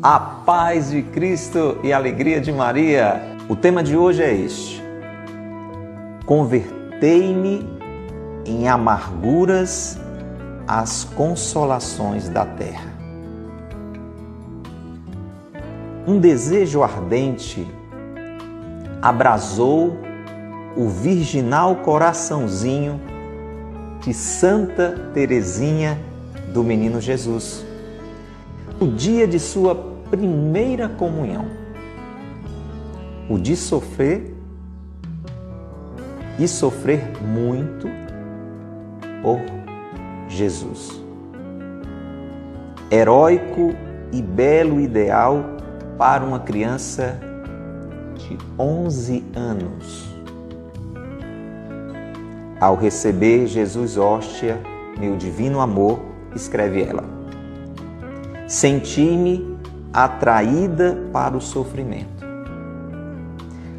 A paz de Cristo e a alegria de Maria. O tema de hoje é este: Convertei-me em amarguras as consolações da terra. Um desejo ardente abrasou o virginal coraçãozinho de Santa Teresinha do Menino Jesus o dia de sua primeira comunhão, o de sofrer e sofrer muito por Jesus. Heróico e belo ideal para uma criança de 11 anos. Ao receber Jesus hóstia, meu divino amor, escreve ela senti-me atraída para o sofrimento,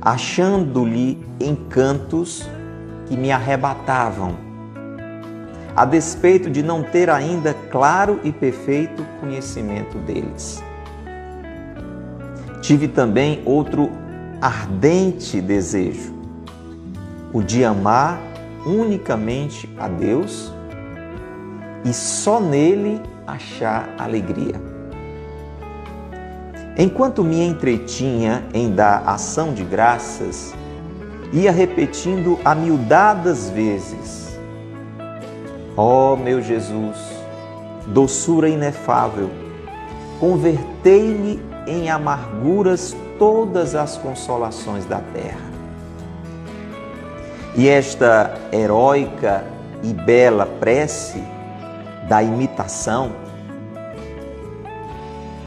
achando-lhe encantos que me arrebatavam, a despeito de não ter ainda claro e perfeito conhecimento deles. Tive também outro ardente desejo, o de amar unicamente a Deus e só nele achar alegria. Enquanto me entretinha em dar ação de graças, ia repetindo amildadas vezes: Ó oh, meu Jesus, doçura inefável, convertei-me em amarguras todas as consolações da terra. E esta heróica e bela prece da imitação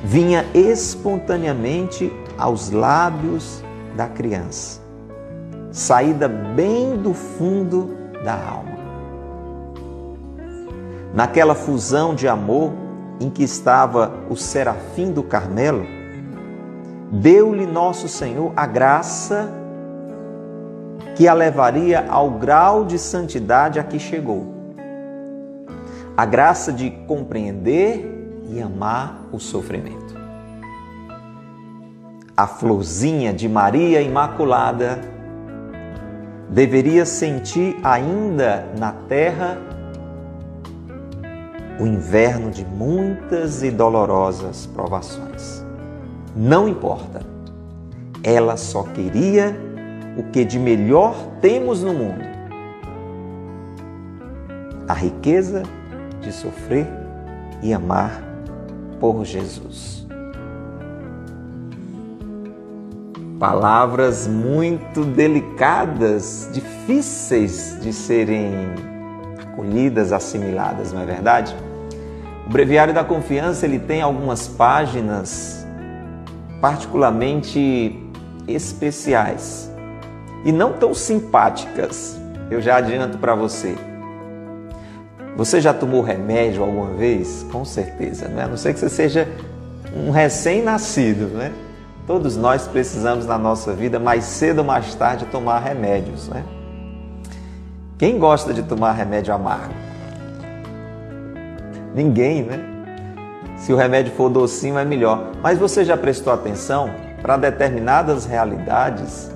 vinha espontaneamente aos lábios da criança, saída bem do fundo da alma. Naquela fusão de amor em que estava o serafim do Carmelo, deu-lhe nosso Senhor a graça que a levaria ao grau de santidade a que chegou a graça de compreender e amar o sofrimento. A florzinha de Maria Imaculada deveria sentir ainda na terra o inverno de muitas e dolorosas provações. Não importa, ela só queria o que de melhor temos no mundo: a riqueza de sofrer e amar por Jesus. Palavras muito delicadas, difíceis de serem acolhidas, assimiladas, não é verdade? O Breviário da Confiança ele tem algumas páginas particularmente especiais e não tão simpáticas. Eu já adianto para você. Você já tomou remédio alguma vez? Com certeza, né? a não ser que você seja um recém-nascido, né? Todos nós precisamos na nossa vida, mais cedo ou mais tarde, tomar remédios, né? Quem gosta de tomar remédio amargo? Ninguém, né? Se o remédio for docinho é melhor. Mas você já prestou atenção? Para determinadas realidades,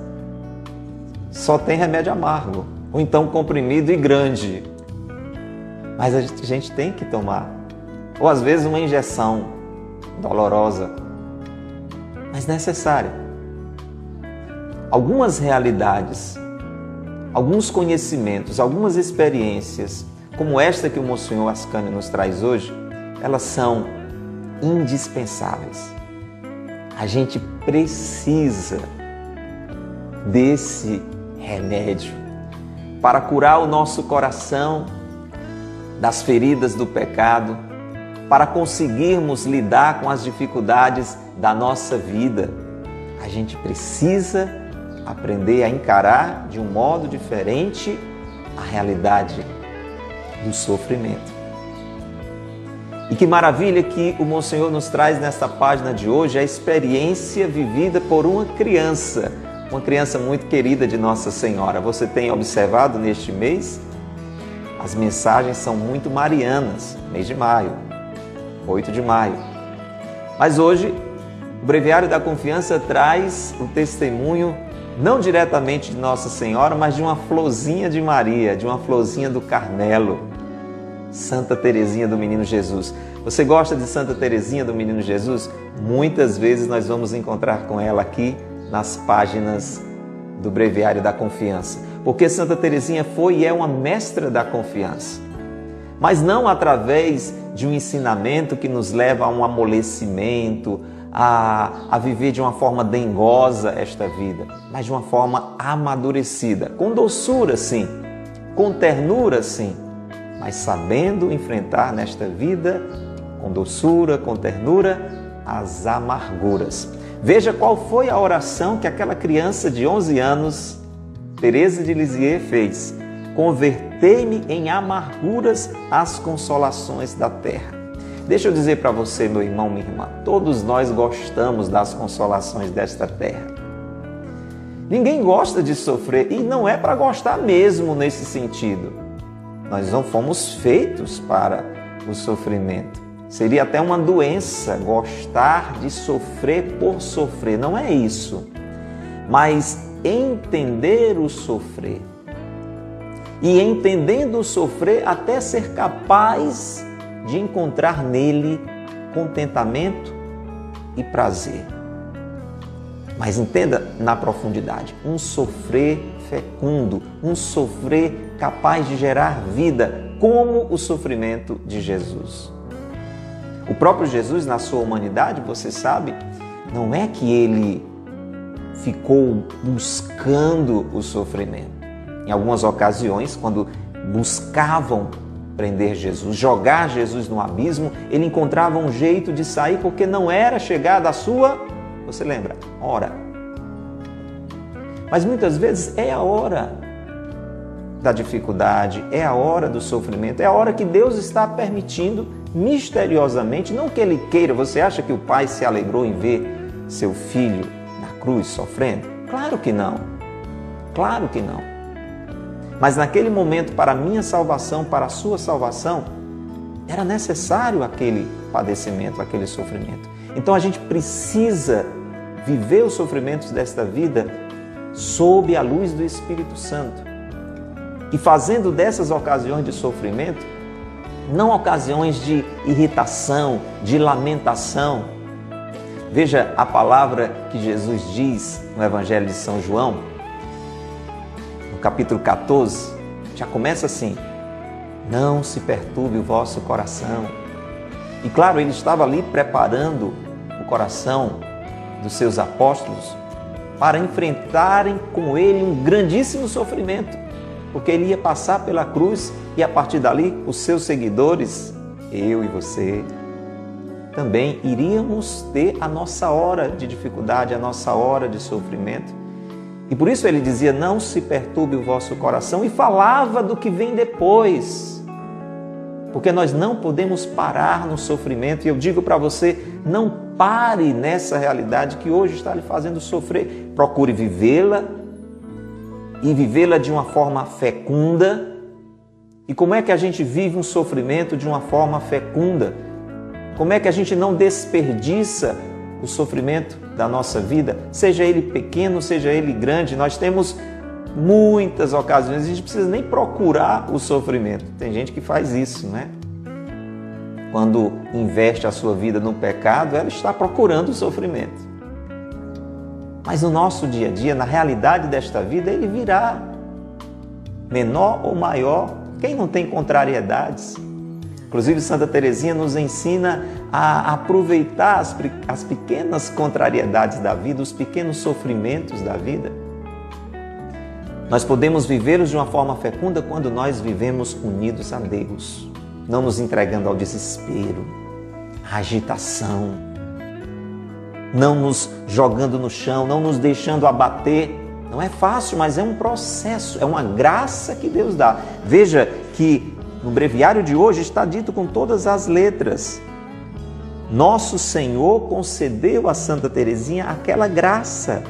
só tem remédio amargo, ou então comprimido e grande. Mas a gente tem que tomar. Ou às vezes uma injeção dolorosa, mas necessária. Algumas realidades, alguns conhecimentos, algumas experiências, como esta que o Monsenhor Ascânio nos traz hoje, elas são indispensáveis. A gente precisa desse remédio para curar o nosso coração das feridas do pecado, para conseguirmos lidar com as dificuldades da nossa vida, a gente precisa aprender a encarar de um modo diferente a realidade do sofrimento. E que maravilha que o Monsenhor nos traz nesta página de hoje a experiência vivida por uma criança, uma criança muito querida de Nossa Senhora. Você tem observado neste mês as mensagens são muito marianas, mês de maio, 8 de maio. Mas hoje O Breviário da Confiança traz o testemunho não diretamente de Nossa Senhora, mas de uma florzinha de Maria, de uma florzinha do Carmelo, Santa Teresinha do Menino Jesus. Você gosta de Santa Teresinha do Menino Jesus? Muitas vezes nós vamos encontrar com ela aqui nas páginas do Breviário da Confiança, porque Santa Teresinha foi e é uma mestra da confiança. Mas não através de um ensinamento que nos leva a um amolecimento, a, a viver de uma forma dengosa esta vida, mas de uma forma amadurecida, com doçura, sim, com ternura, sim, mas sabendo enfrentar nesta vida, com doçura, com ternura, as amarguras. Veja qual foi a oração que aquela criança de 11 anos, Teresa de Lisieux, fez. Convertei-me em amarguras as consolações da terra. Deixa eu dizer para você, meu irmão, minha irmã, todos nós gostamos das consolações desta terra. Ninguém gosta de sofrer e não é para gostar mesmo nesse sentido. Nós não fomos feitos para o sofrimento. Seria até uma doença gostar de sofrer por sofrer. Não é isso. Mas entender o sofrer. E entendendo o sofrer, até ser capaz de encontrar nele contentamento e prazer. Mas entenda na profundidade, um sofrer fecundo, um sofrer capaz de gerar vida, como o sofrimento de Jesus. O próprio Jesus, na sua humanidade, você sabe, não é que ele ficou buscando o sofrimento. Em algumas ocasiões, quando buscavam prender Jesus, jogar Jesus no abismo, ele encontrava um jeito de sair porque não era chegada a sua, você lembra, hora. Mas muitas vezes é a hora da dificuldade, é a hora do sofrimento, é a hora que Deus está permitindo misteriosamente, não que ele queira. Você acha que o pai se alegrou em ver seu filho na cruz sofrendo? Claro que não. Claro que não. Mas naquele momento, para a minha salvação, para a sua salvação, era necessário aquele padecimento, aquele sofrimento. Então a gente precisa viver os sofrimentos desta vida sob a luz do Espírito Santo. E fazendo dessas ocasiões de sofrimento, não ocasiões de irritação, de lamentação. Veja a palavra que Jesus diz no Evangelho de São João, no capítulo 14, já começa assim: Não se perturbe o vosso coração. E claro, ele estava ali preparando o coração dos seus apóstolos para enfrentarem com ele um grandíssimo sofrimento, porque ele ia passar pela cruz e a partir dali os seus seguidores, eu e você, também iríamos ter a nossa hora de dificuldade, a nossa hora de sofrimento. E por isso ele dizia: Não se perturbe o vosso coração, e falava do que vem depois. Porque nós não podemos parar no sofrimento, e eu digo para você: não pare nessa realidade que hoje está lhe fazendo sofrer. Procure vivê-la e vivê-la de uma forma fecunda. E como é que a gente vive um sofrimento de uma forma fecunda? Como é que a gente não desperdiça o sofrimento da nossa vida, seja ele pequeno, seja ele grande, nós temos muitas ocasiões, a gente precisa nem procurar o sofrimento. Tem gente que faz isso, né? Quando investe a sua vida no pecado, ela está procurando o sofrimento. Mas no nosso dia a dia, na realidade desta vida, ele virá menor ou maior. Quem não tem contrariedades? Inclusive, Santa Teresinha nos ensina a aproveitar as, as pequenas contrariedades da vida, os pequenos sofrimentos da vida. Nós podemos vivê-los de uma forma fecunda quando nós vivemos unidos a Deus, não nos entregando ao desespero, à agitação, não nos jogando no chão, não nos deixando abater. Não é fácil, mas é um processo, é uma graça que Deus dá. Veja que no breviário de hoje está dito com todas as letras. Nosso Senhor concedeu a Santa Teresinha aquela graça.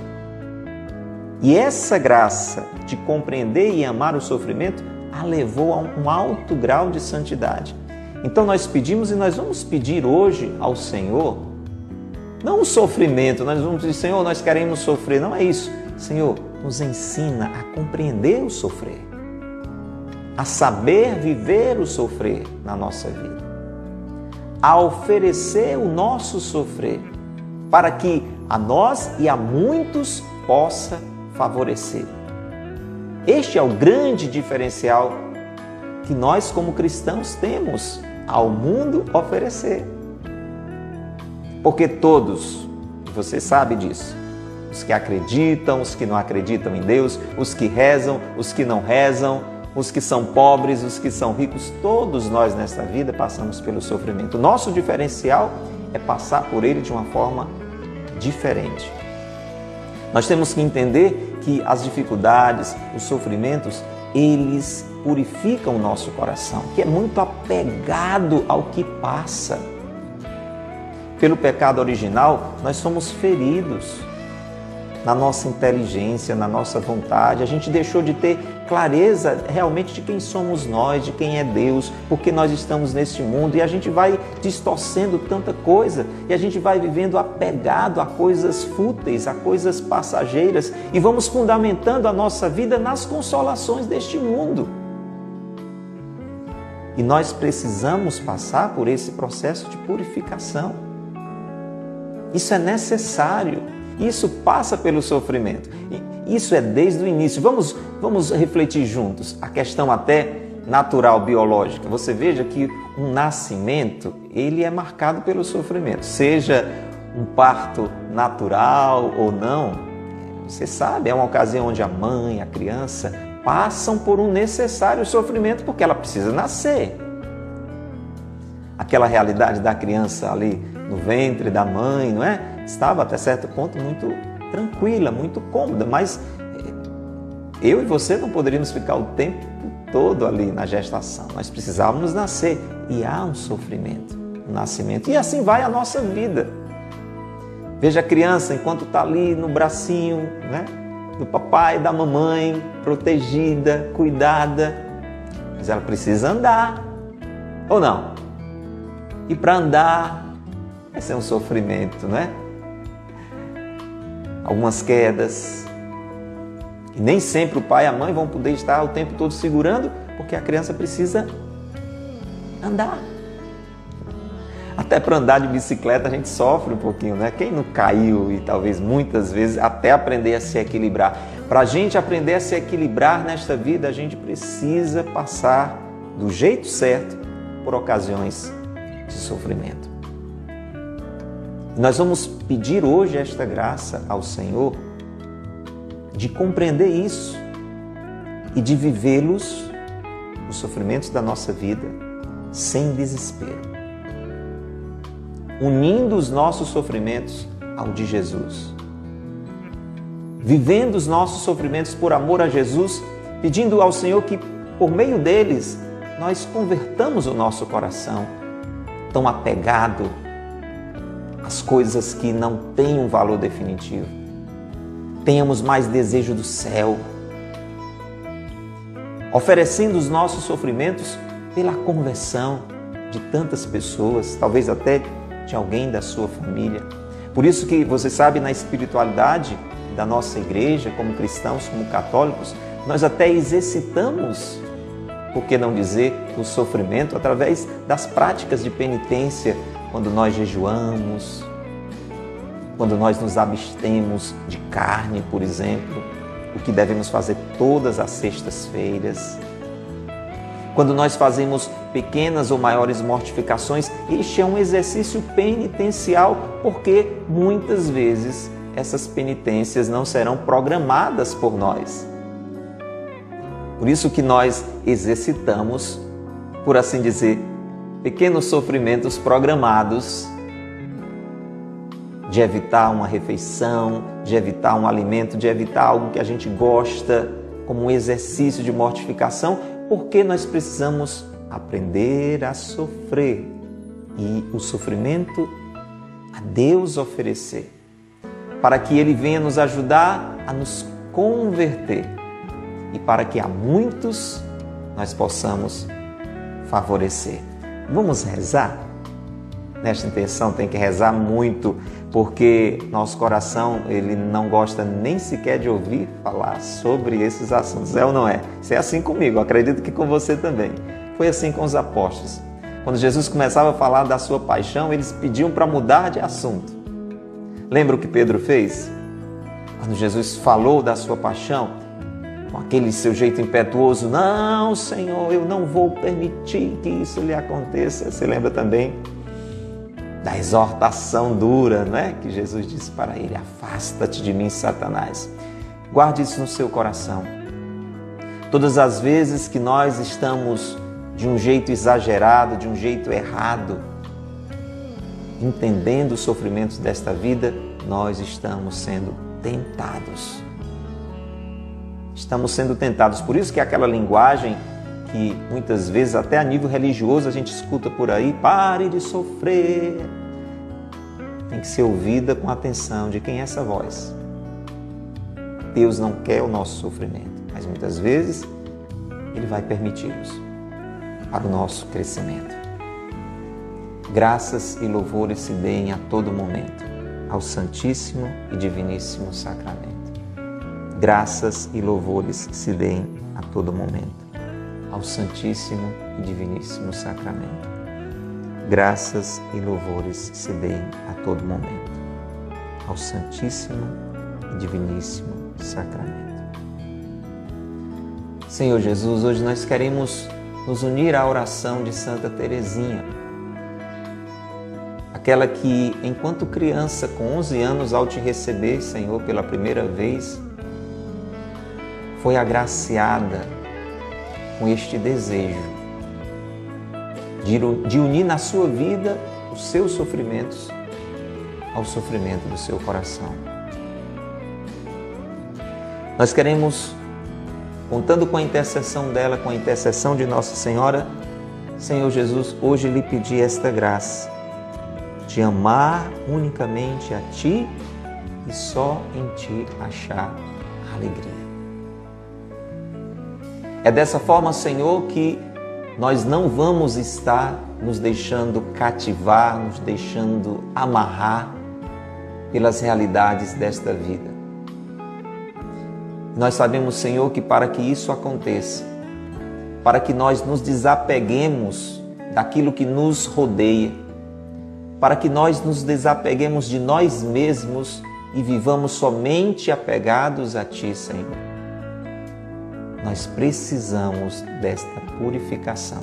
E essa graça de compreender e amar o sofrimento a levou a um alto grau de santidade. Então nós pedimos e nós vamos pedir hoje ao Senhor Não o sofrimento, nós vamos dizer, Senhor, nós queremos sofrer. Não é isso. Senhor, nos ensina a compreender o sofrer, a saber viver o sofrer na nossa vida, a oferecer o nosso sofrer, para que a nós e a muitos possa favorecer. Este é o grande diferencial que nós, como cristãos, temos ao mundo oferecer. Porque todos, você sabe disso, os que acreditam, os que não acreditam em Deus, os que rezam, os que não rezam, os que são pobres, os que são ricos, todos nós nesta vida passamos pelo sofrimento. Nosso diferencial é passar por ele de uma forma diferente. Nós temos que entender que as dificuldades, os sofrimentos, eles purificam o nosso coração, que é muito apegado ao que passa. Pelo pecado original, nós somos feridos na nossa inteligência, na nossa vontade. A gente deixou de ter clareza realmente de quem somos nós, de quem é Deus, porque nós estamos neste mundo e a gente vai distorcendo tanta coisa e a gente vai vivendo apegado a coisas fúteis, a coisas passageiras e vamos fundamentando a nossa vida nas consolações deste mundo. E nós precisamos passar por esse processo de purificação. Isso é necessário. Isso passa pelo sofrimento. Isso é desde o início. Vamos, vamos refletir juntos a questão até natural, biológica. Você veja que um nascimento, ele é marcado pelo sofrimento. Seja um parto natural ou não, você sabe, é uma ocasião onde a mãe, a criança passam por um necessário sofrimento porque ela precisa nascer. Aquela realidade da criança ali no ventre da mãe, não é? estava até certo ponto muito tranquila, muito cômoda, mas eh, eu e você não poderíamos ficar o tempo todo ali na gestação. Nós precisávamos nascer e há um sofrimento no nascimento. E assim vai a nossa vida. Veja a criança enquanto está ali no bracinho, né? Do papai, da mamãe, protegida, cuidada, mas ela precisa andar, ou não? E para andar, esse é um sofrimento, não é? algumas quedas. E nem sempre o pai e a mãe vão poder estar o tempo todo segurando, porque a criança precisa andar. Até para andar de bicicleta a gente sofre um pouquinho, né? Quem não caiu e talvez muitas vezes até aprender a se equilibrar. Para a gente aprender a se equilibrar nesta vida, a gente precisa passar do jeito certo por ocasiões de sofrimento. Nós vamos pedir hoje esta graça ao Senhor de compreender isso e de vivê-los, os sofrimentos da nossa vida, sem desespero, unindo os nossos sofrimentos ao de Jesus, vivendo os nossos sofrimentos por amor a Jesus, pedindo ao Senhor que, por meio deles, nós convertamos o nosso coração tão apegado coisas que não têm um valor definitivo. Tenhamos mais desejo do céu, oferecendo os nossos sofrimentos pela conversão de tantas pessoas, talvez até de alguém da sua família. Por isso que você sabe na espiritualidade da nossa igreja, como cristãos, como católicos, nós até exercitamos, por que não dizer, o sofrimento através das práticas de penitência quando nós jejuamos, quando nós nos abstemos de carne, por exemplo, o que devemos fazer todas as sextas-feiras. Quando nós fazemos pequenas ou maiores mortificações, este é um exercício penitencial, porque muitas vezes essas penitências não serão programadas por nós. Por isso que nós exercitamos, por assim dizer, pequenos sofrimentos programados de evitar uma refeição, de evitar um alimento, de evitar algo que a gente gosta, como um exercício de mortificação, porque nós precisamos aprender a sofrer e o sofrimento a Deus oferecer, para que Ele venha nos ajudar a nos converter e para que a muitos nós possamos favorecer. Vamos rezar? Nesta intenção tem que rezar muito, porque nosso coração ele não gosta nem sequer de ouvir falar sobre esses assuntos. É ou não é? Isso é assim comigo, acredito que com você também. Foi assim com os apóstolos. Quando Jesus começava a falar da sua paixão, eles pediam para mudar de assunto. Lembra o que Pedro fez? Quando Jesus falou da sua paixão, com aquele seu jeito impetuoso, não, Senhor, eu não vou permitir que isso lhe aconteça. Você lembra também da exortação dura, né, que Jesus disse para ele: Afasta-te de mim, Satanás. Guarde isso no seu coração. Todas as vezes que nós estamos de um jeito exagerado, de um jeito errado, entendendo os sofrimentos desta vida, nós estamos sendo tentados. Estamos sendo tentados. Por isso que aquela linguagem que muitas vezes até a nível religioso a gente escuta por aí, pare de sofrer. Tem que ser ouvida com atenção de quem é essa voz. Deus não quer o nosso sofrimento, mas muitas vezes ele vai permiti-los para o nosso crescimento. Graças e louvores se deem a todo momento ao Santíssimo e Diviníssimo Sacramento. Graças e louvores se deem a todo momento ao Santíssimo e Diviníssimo Sacramento. Graças e louvores se deem a todo momento ao Santíssimo e Diviníssimo Sacramento. Senhor Jesus, hoje nós queremos nos unir à oração de Santa Teresinha, aquela que, enquanto criança, com 11 anos, ao te receber, Senhor, pela primeira vez, foi agraciada com este desejo de unir na sua vida os seus sofrimentos ao sofrimento do seu coração. Nós queremos, contando com a intercessão dela, com a intercessão de Nossa Senhora, Senhor Jesus, hoje lhe pedir esta graça de amar unicamente a Ti e só em Ti achar alegria. É dessa forma, Senhor, que nós não vamos estar nos deixando cativar, nos deixando amarrar pelas realidades desta vida. Nós sabemos, Senhor, que para que isso aconteça, para que nós nos desapeguemos daquilo que nos rodeia, para que nós nos desapeguemos de nós mesmos e vivamos somente apegados a Ti, Senhor nós precisamos desta purificação.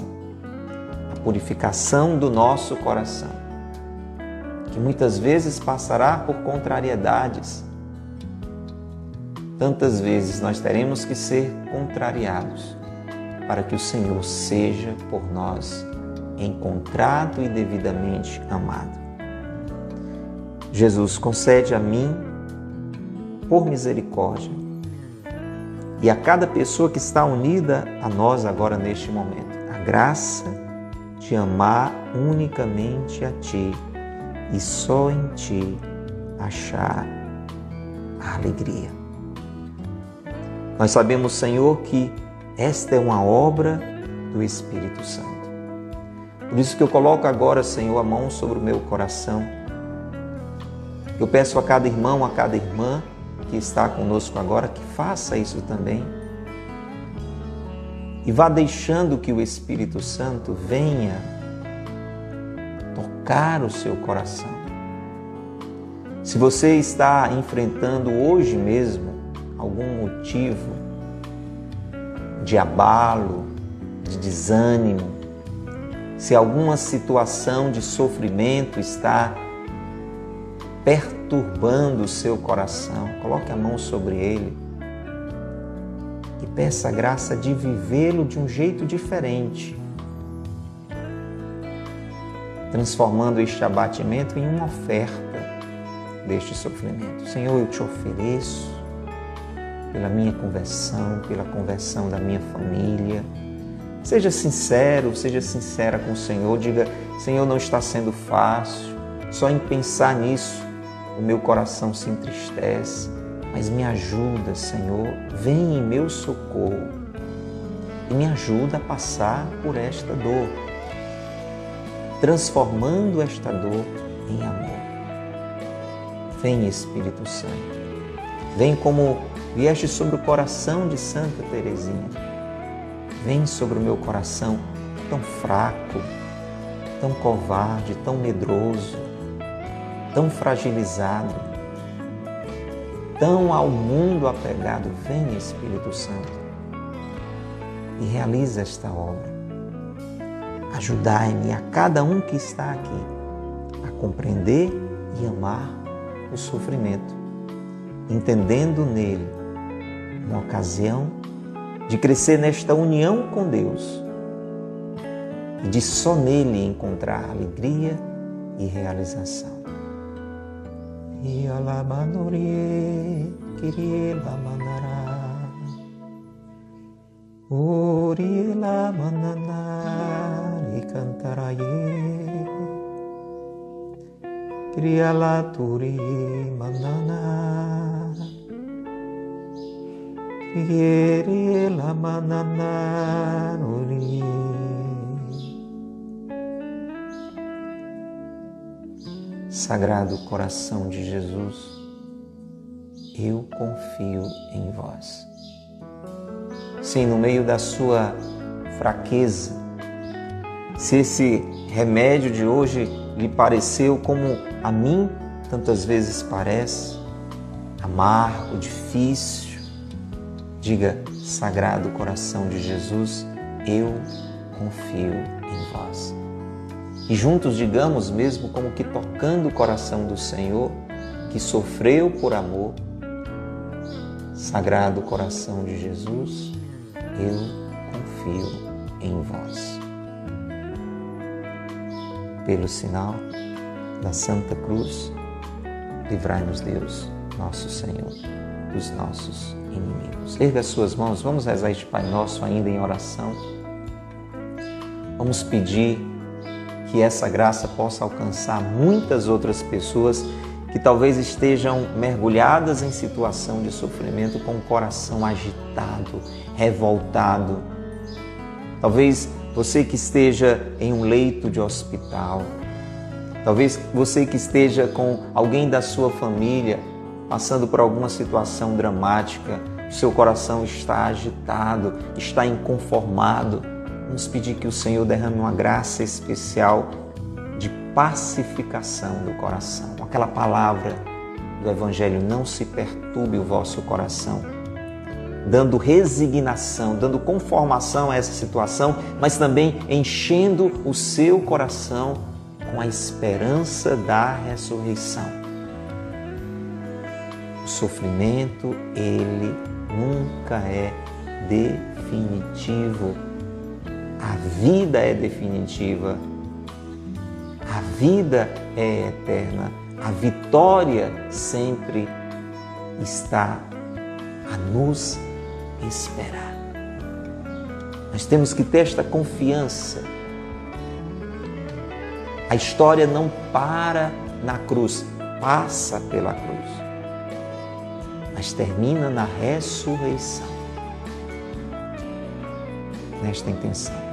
A purificação do nosso coração, que muitas vezes passará por contrariedades. Tantas vezes nós teremos que ser contrariados para que o Senhor seja por nós encontrado e devidamente amado. Jesus, concede a mim, por misericórdia, e a cada pessoa que está unida a nós agora neste momento. A graça de amar unicamente a Ti e só em Ti achar a alegria. Nós sabemos, Senhor, que esta é uma obra do Espírito Santo. Por isso que eu coloco agora, Senhor, a mão sobre o meu coração. Eu peço a cada irmão, a cada irmã, que está conosco agora, que faça isso também. E vá deixando que o Espírito Santo venha tocar o seu coração. Se você está enfrentando hoje mesmo algum motivo de abalo, de desânimo, se alguma situação de sofrimento está perturbando o seu coração, coloque a mão sobre ele e peça a graça de vivê-lo de um jeito diferente, transformando este abatimento em uma oferta deste sofrimento. Senhor, eu te ofereço pela minha conversão, pela conversão da minha família. Seja sincero, seja sincera com o Senhor. Diga: Senhor, não está sendo fácil. Só em pensar nisso o meu coração se entristece, mas me ajuda, Senhor, vem em meu socorro e me ajuda a passar por esta dor. transformando esta dor em amor. Vem Espírito Santo, vem como vieste sobre o coração de Santa Teresinha. Vem sobre o meu coração tão fraco, tão covarde, tão medroso, tão fragilizado, tão ao mundo apegado. Vem Espírito Santo e realiza esta obra. Ajudai-me a cada um que está aqui a compreender e amar o sofrimento, entendendo nele uma ocasião de crescer nesta união com Deus e de só nele encontrar alegria e realização. Ia la kiri kirie la manara. Urie la manana, ricantaraie. Kiria la turi manana. Kirie la manana, urie. Sagrado coração de Jesus, eu confio em vós. Sim, no meio da sua fraqueza, se esse remédio de hoje lhe pareceu como a mim tantas vezes parece, amargo, difícil, diga, Sagrado coração de Jesus, eu confio em vós. E juntos digamos, mesmo como que tocando o coração do Senhor, que sofreu por amor, Sagrado coração de Jesus, eu confio em vós. Pelo sinal da Santa Cruz, livrai-nos Deus, nosso Senhor, dos nossos inimigos. Erga as suas mãos, vamos rezar este Pai Nosso ainda em oração. Vamos pedir que essa graça possa alcançar muitas outras pessoas que talvez estejam mergulhadas em situação de sofrimento com o coração agitado, revoltado. Talvez você que esteja em um leito de hospital, talvez você que esteja com alguém da sua família passando por alguma situação dramática, seu coração está agitado, está inconformado. Vamos pedir que o Senhor derrame uma graça especial pacificação do coração. Aquela palavra do Evangelho, não se perturbe o vosso coração, dando resignação, dando conformação a essa situação, mas também enchendo o seu coração com a esperança da ressurreição. O sofrimento, ele nunca é definitivo. A vida é definitiva a vida é eterna, a vitória sempre está a nos esperar. Nós temos que ter esta confiança. A história não para na cruz, passa pela cruz, mas termina na ressurreição. Nesta intenção,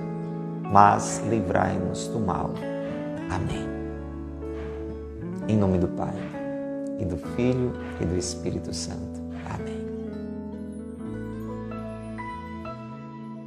mas livrai-nos do mal. Amém. Em nome do Pai, e do Filho e do Espírito Santo.